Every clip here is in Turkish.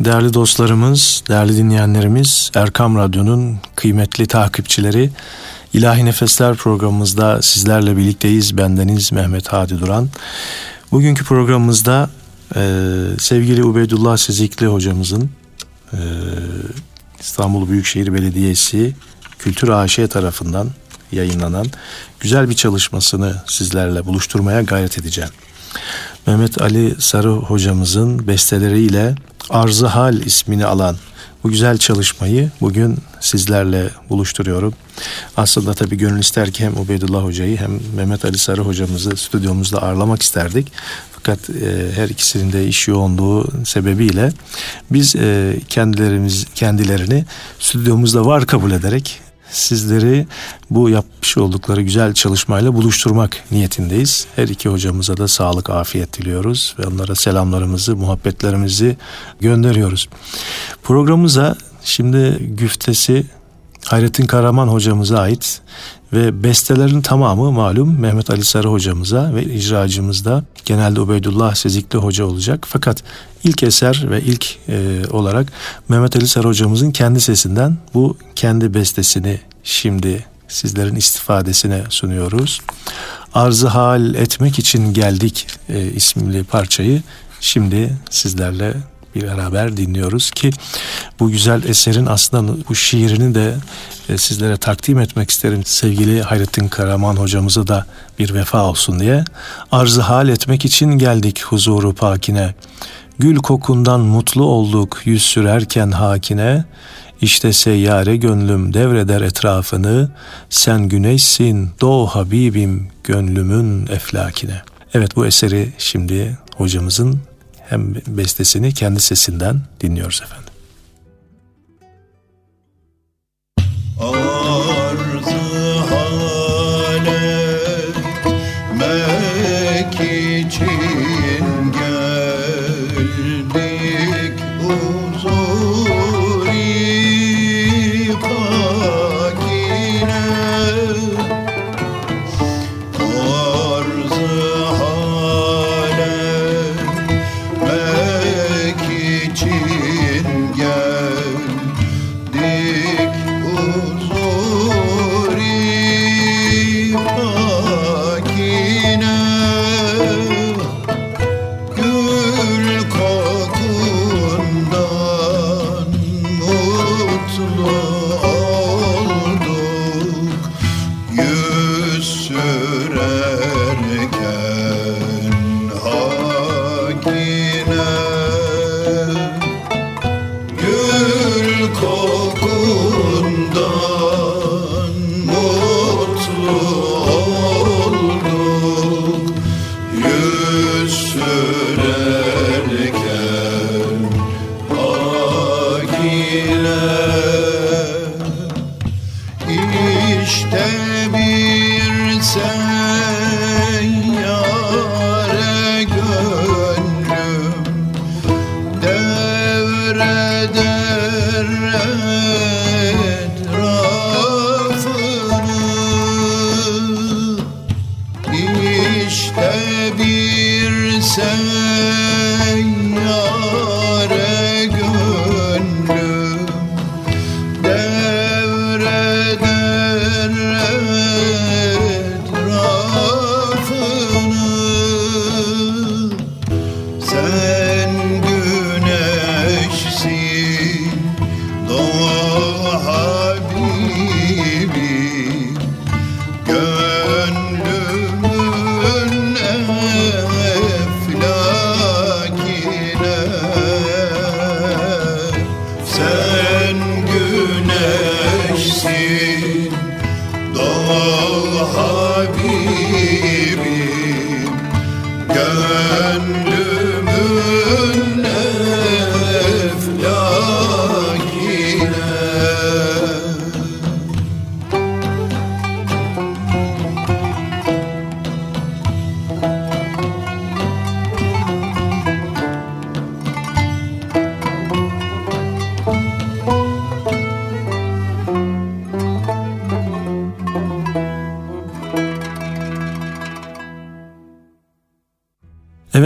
Değerli dostlarımız, değerli dinleyenlerimiz, Erkam Radyo'nun kıymetli takipçileri, İlahi Nefesler programımızda sizlerle birlikteyiz. Bendeniz Mehmet Hadi Duran. Bugünkü programımızda e, sevgili Ubeydullah Sezikli hocamızın e, İstanbul Büyükşehir Belediyesi Kültür AŞ tarafından yayınlanan güzel bir çalışmasını sizlerle buluşturmaya gayret edeceğim. Mehmet Ali Sarı hocamızın besteleriyle Arzı Hal ismini alan bu güzel çalışmayı bugün sizlerle buluşturuyorum. Aslında tabii gönül ister ki hem Ubeydullah Hoca'yı hem Mehmet Ali Sarı hocamızı stüdyomuzda ağırlamak isterdik. Fakat e, her ikisinin de iş yoğunluğu sebebiyle biz e, kendilerimiz kendilerini stüdyomuzda var kabul ederek sizleri bu yapmış oldukları güzel çalışmayla buluşturmak niyetindeyiz. Her iki hocamıza da sağlık, afiyet diliyoruz ve onlara selamlarımızı, muhabbetlerimizi gönderiyoruz. Programımıza şimdi güftesi Hayrettin Karaman hocamıza ait ve bestelerin tamamı malum Mehmet Ali Sarı hocamıza ve icracımız da genelde Ubeydullah Sezikli hoca olacak. Fakat ilk eser ve ilk e, olarak Mehmet Ali Sarı hocamızın kendi sesinden bu kendi bestesini şimdi sizlerin istifadesine sunuyoruz. Arzı hal etmek için geldik e, isimli parçayı şimdi sizlerle bir beraber dinliyoruz ki bu güzel eserin aslında bu şiirini de e, sizlere takdim etmek isterim. Sevgili Hayrettin Karaman hocamıza da bir vefa olsun diye. Arzı hal etmek için geldik huzuru pakine. Gül kokundan mutlu olduk yüz sürerken hakine. İşte seyyare gönlüm devreder etrafını. Sen güneşsin doğ Habibim gönlümün eflakine. Evet bu eseri şimdi hocamızın hem bestesini kendi sesinden dinliyoruz efendim.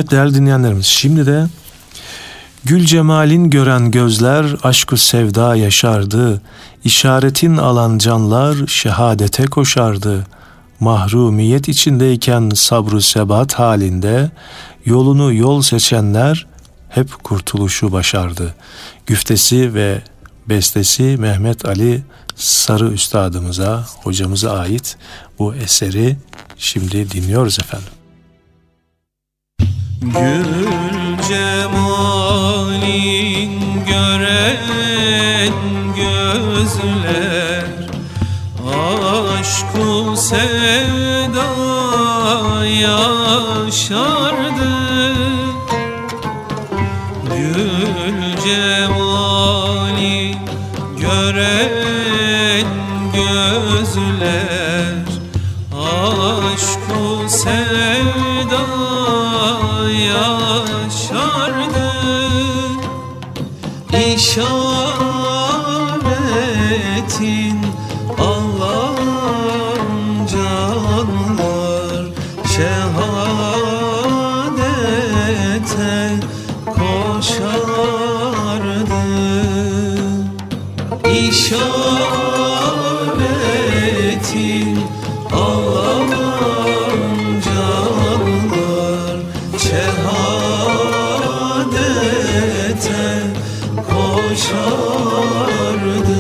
Evet değerli dinleyenlerimiz şimdi de Gül cemalin gören gözler aşkı sevda yaşardı. İşaretin alan canlar şehadete koşardı. Mahrumiyet içindeyken sabru sebat halinde yolunu yol seçenler hep kurtuluşu başardı. Güftesi ve bestesi Mehmet Ali Sarı Üstadımıza, hocamıza ait bu eseri şimdi dinliyoruz efendim. Gül cemalin gören gözler Aşkı sevda yaşardı koşardı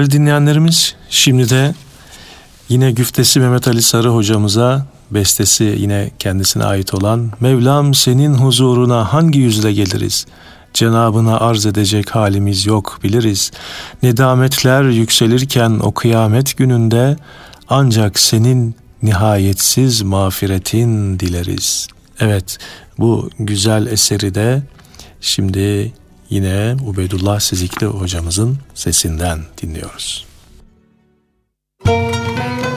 Değerli dinleyenlerimiz şimdi de yine güftesi Mehmet Ali Sarı hocamıza bestesi yine kendisine ait olan Mevlam senin huzuruna hangi yüzle geliriz? Cenabına arz edecek halimiz yok biliriz. Nedametler yükselirken o kıyamet gününde ancak senin nihayetsiz mağfiretin dileriz. Evet bu güzel eseri de şimdi yine Ubeydullah Sizikli hocamızın sesinden dinliyoruz. Mevlam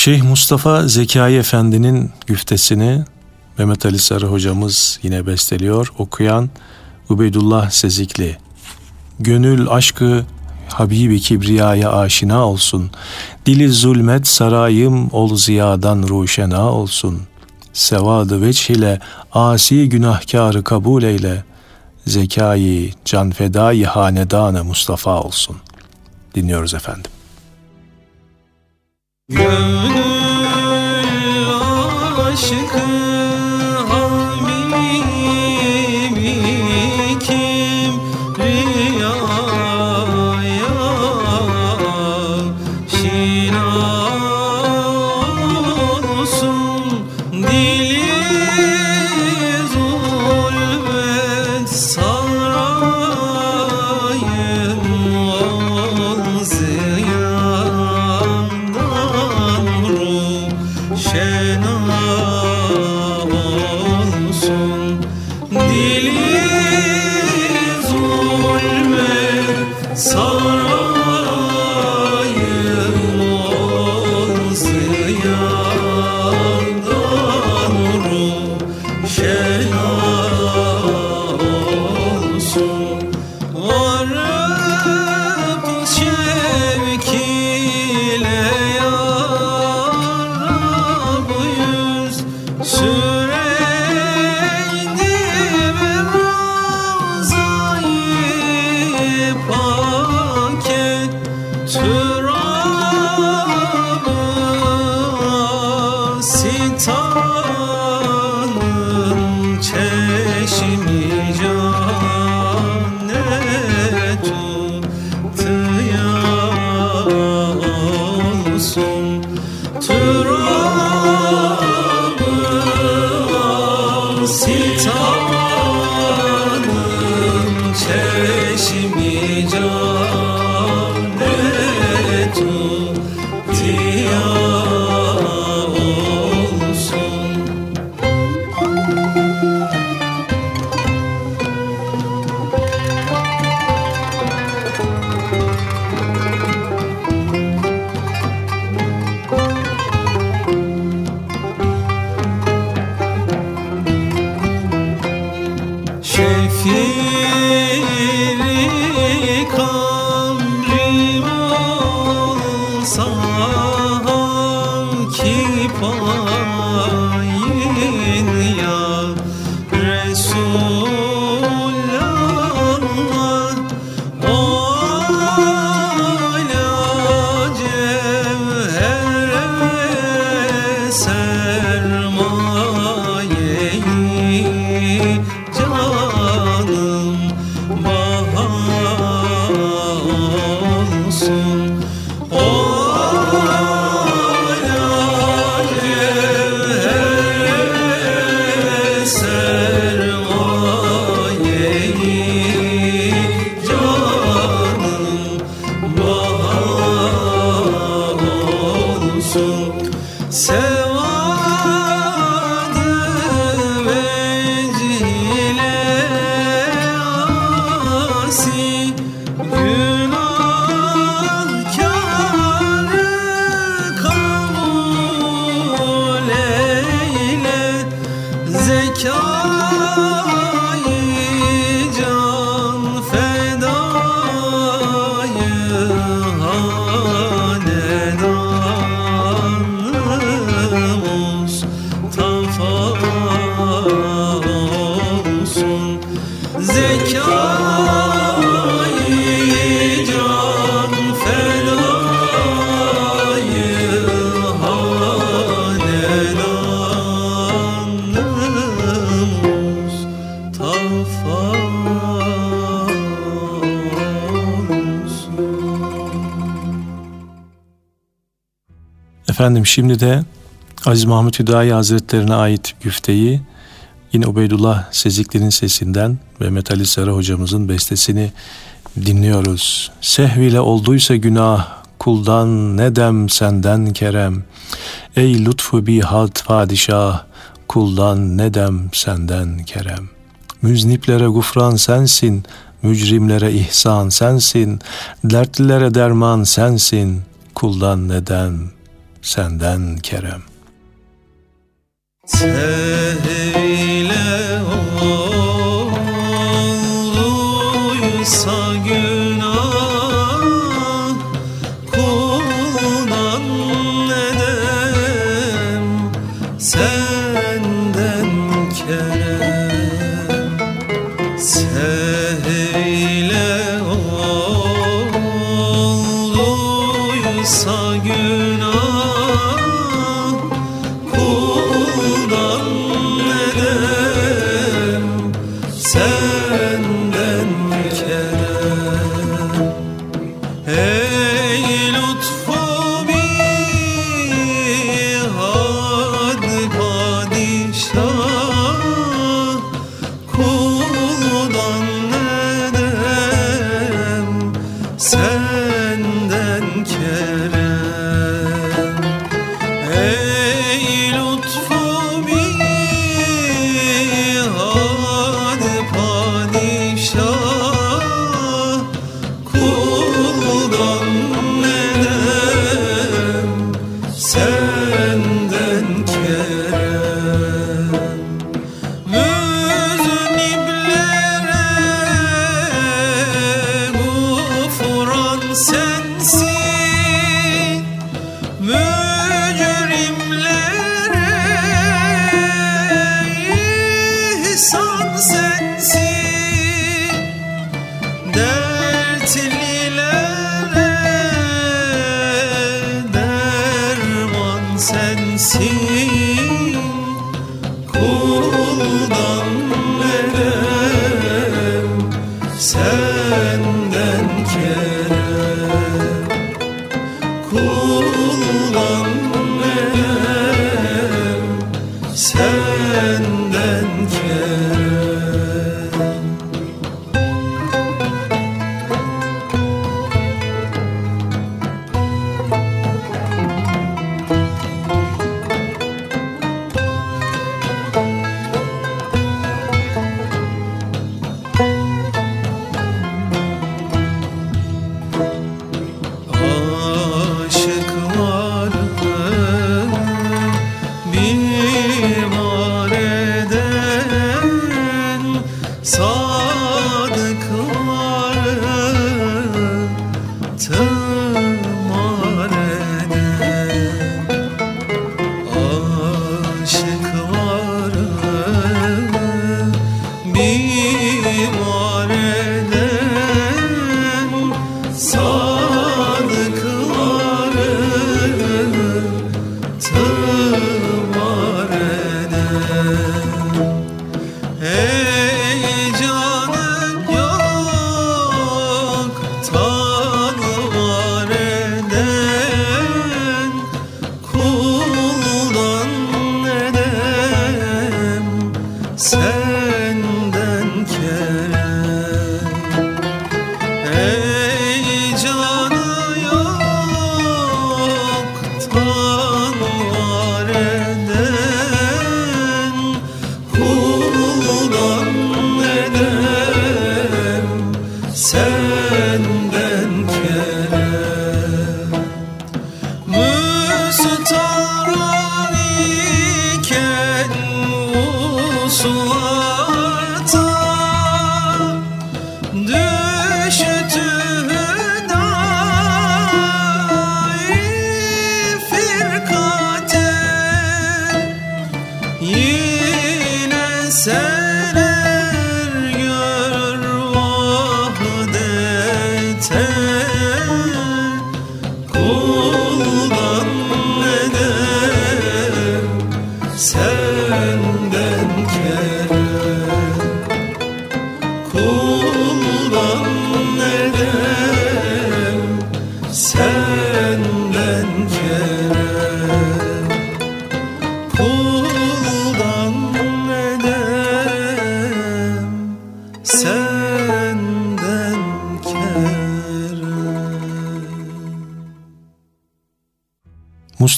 Şeyh Mustafa Zekai Efendi'nin güftesini Mehmet Ali Sarı hocamız yine besteliyor. Okuyan Ubeydullah Sezikli. Gönül aşkı Habibi Kibriya'ya aşina olsun. Dili zulmet sarayım ol ziyadan ruşena olsun. Sevadı veç ile asi günahkarı kabul eyle. Zekayı can fedai hanedanı Mustafa olsun. Dinliyoruz efendim. Gönül aşkı olsun Efendim şimdi de Aziz Mahmut Hüdayi Hazretlerine ait güfteyi yine Ubeydullah Sezikli'nin sesinden Mehmet Ali Sarı hocamızın bestesini dinliyoruz. Sehvile olduysa günah kuldan nedem senden kerem. Ey lütfu bi had padişah kuldan nedem senden kerem. Müzniplere gufran sensin, mücrimlere ihsan sensin, dertlilere derman sensin, kuldan nedem senden kerem. Sevile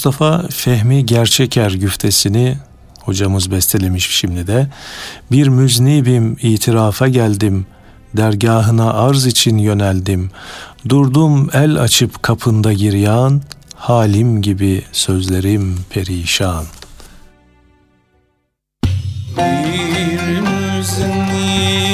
Mustafa Fehmi Gerçeker güftesini hocamız bestelemiş şimdi de. Bir müznibim itirafa geldim, dergahına arz için yöneldim. Durdum el açıp kapında giryan, halim gibi sözlerim perişan. Bir müznimim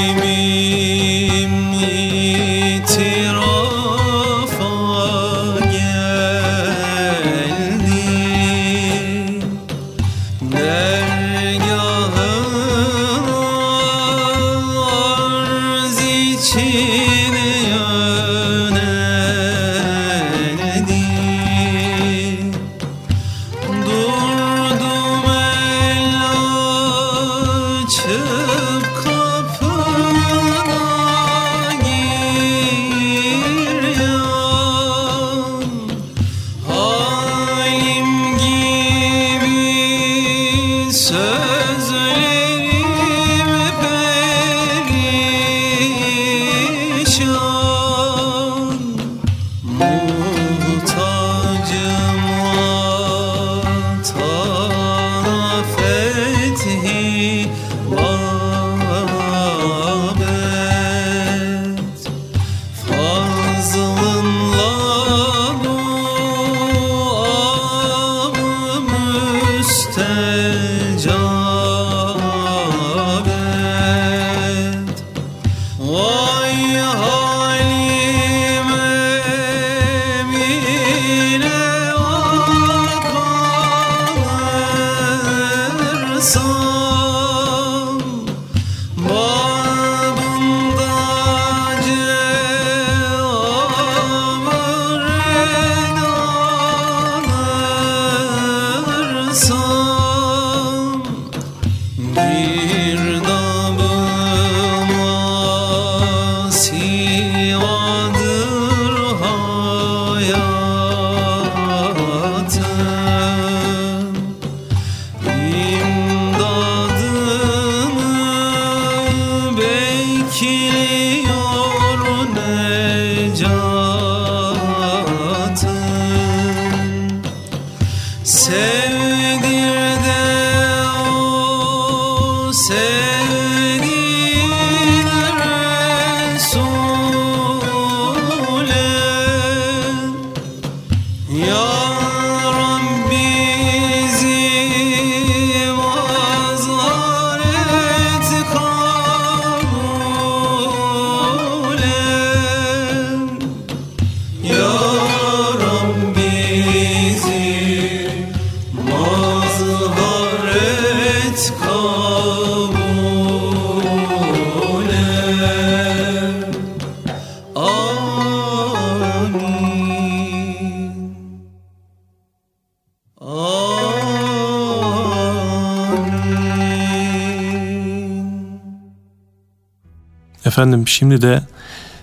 Efendim şimdi de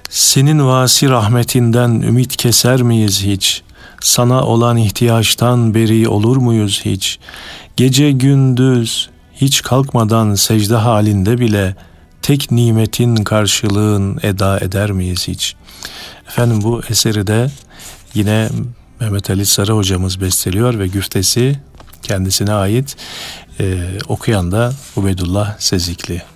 senin vasi rahmetinden ümit keser miyiz hiç? Sana olan ihtiyaçtan beri olur muyuz hiç? Gece gündüz hiç kalkmadan secde halinde bile tek nimetin karşılığın eda eder miyiz hiç? Efendim bu eseri de yine Mehmet Ali Sarı hocamız besteliyor ve güftesi kendisine ait Ee, okuyan da Ubedullah Sezikli.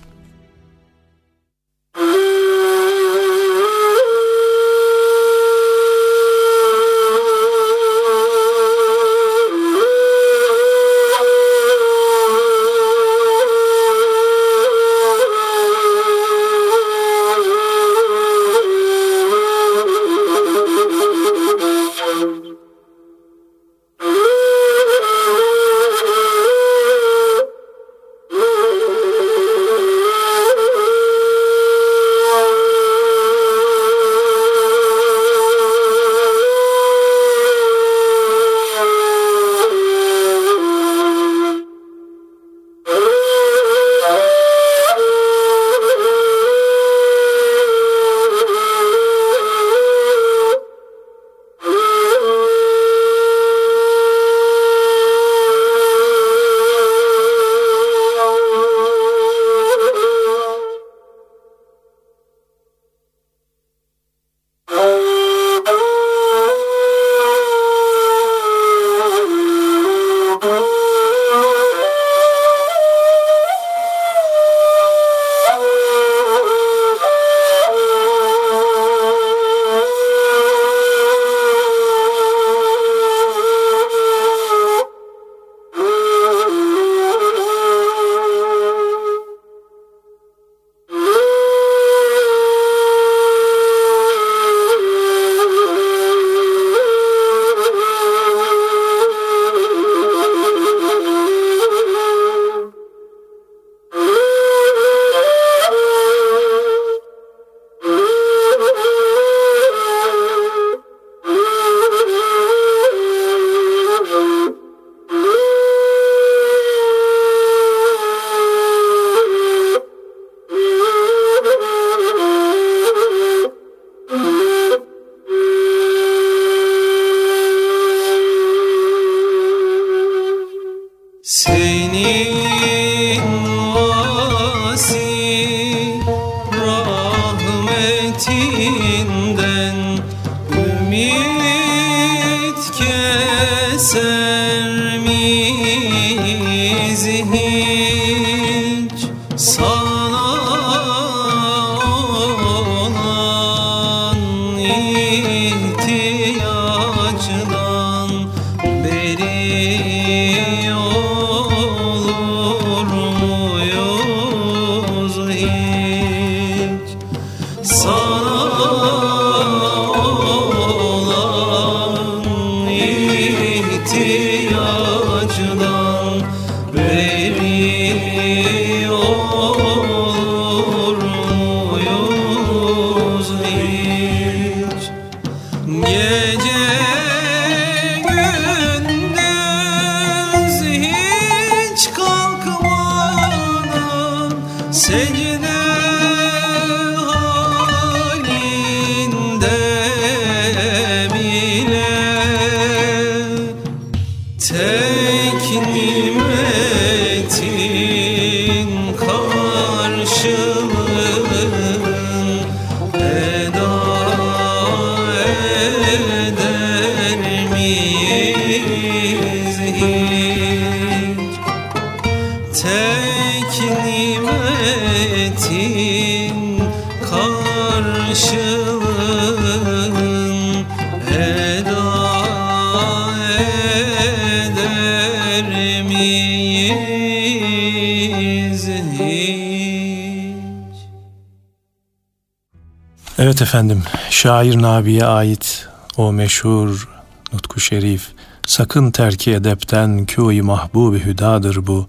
Efendim, şair Nabi'ye ait o meşhur nutku şerif, sakın terki edepten kû-i mahbub hüdadır bu,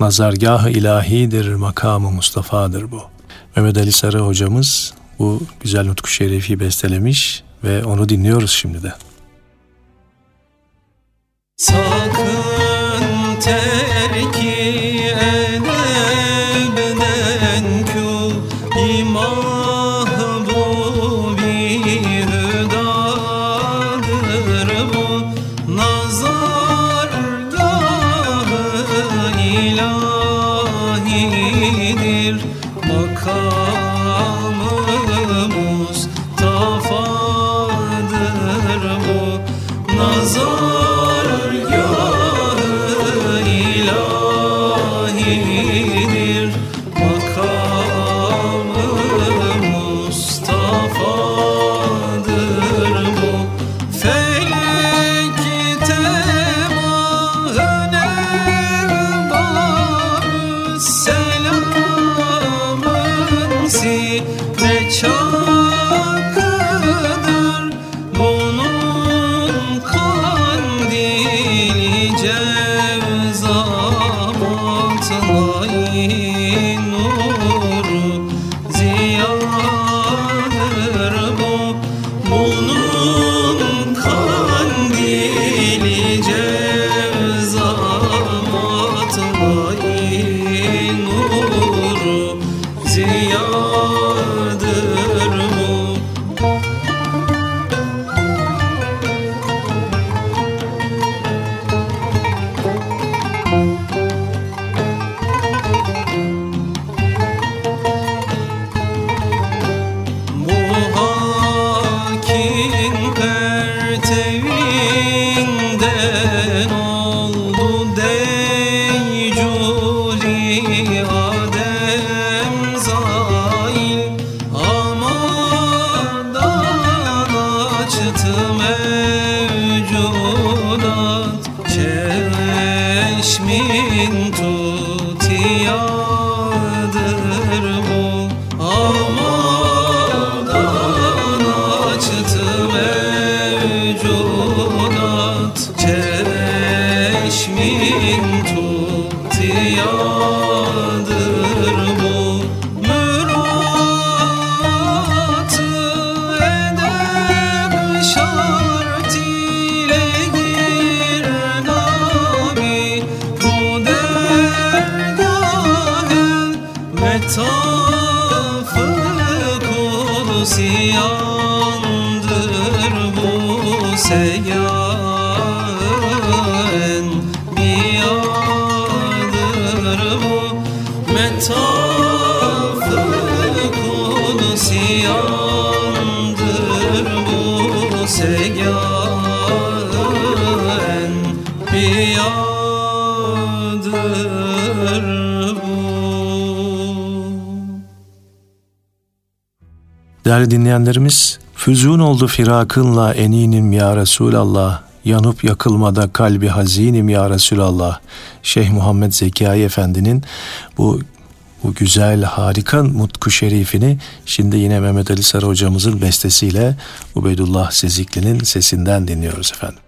nazargah-ı ilahidir, makamı Mustafa'dır bu. Mehmet Ali Sarı hocamız bu güzel nutku şerifi bestelemiş ve onu dinliyoruz şimdi de. Sakın Değerli dinleyenlerimiz, füzun oldu firakınla eninim ya Resulallah, yanıp yakılmada kalbi hazinim ya Resulallah. Şeyh Muhammed Zekai Efendi'nin bu bu güzel, harika mutku şerifini şimdi yine Mehmet Ali Sarı hocamızın bestesiyle Ubeydullah Sezikli'nin sesinden dinliyoruz efendim.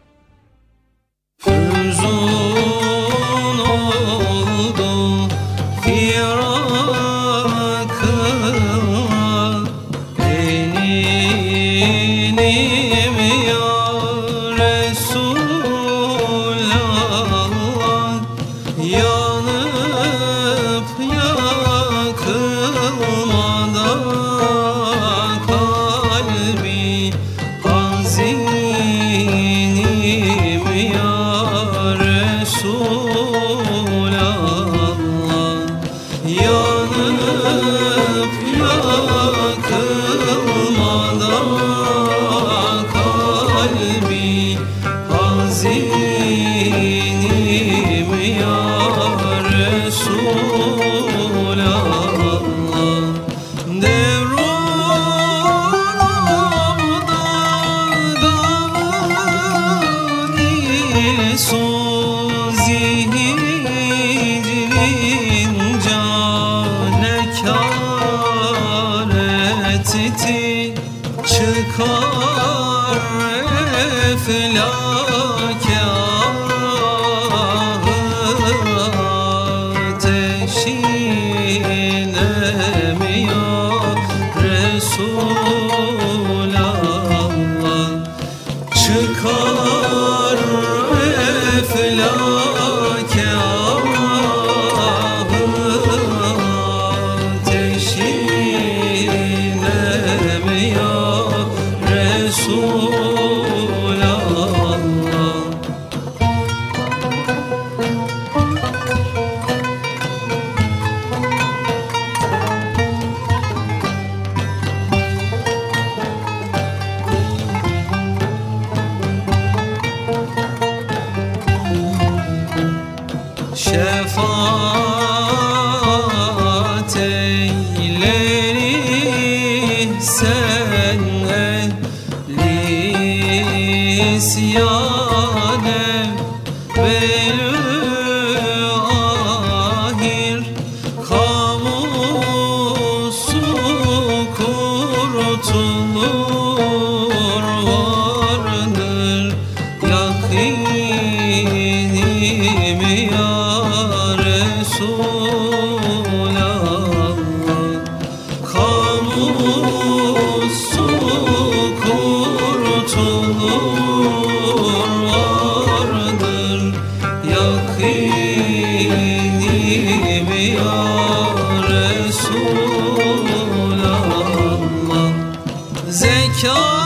Bugünkü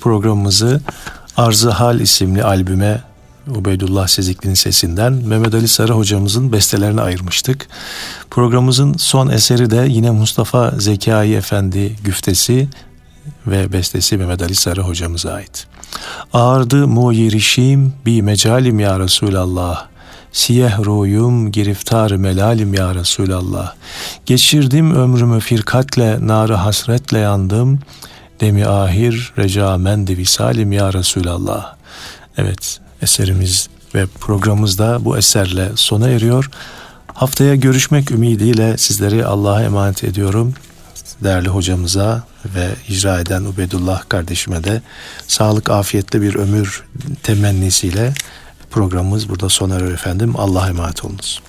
programımızı Arzı Hal isimli albüme Ubeydullah Sezikli'nin sesinden Mehmet Ali Sarı hocamızın bestelerini ayırmıştık. Programımızın son eseri de yine Mustafa Zekai Efendi güftesi ve bestesi Mehmet Ali Sarı hocamıza ait. Ağırdı muirişim bi mecalim ya Resulallah. Siyeh ruyum giriftar melalim ya Resulallah. Geçirdim ömrümü firkatle, narı hasretle yandım. Demi ahir reca mendi visalim ya Resulallah. Evet eserimiz ve programımız da bu eserle sona eriyor. Haftaya görüşmek ümidiyle sizleri Allah'a emanet ediyorum. Değerli hocamıza ve icra eden Ubedullah kardeşime de sağlık afiyetle bir ömür temennisiyle programımız burada sona eriyor efendim. Allah'a emanet olunuz.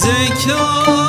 Sultan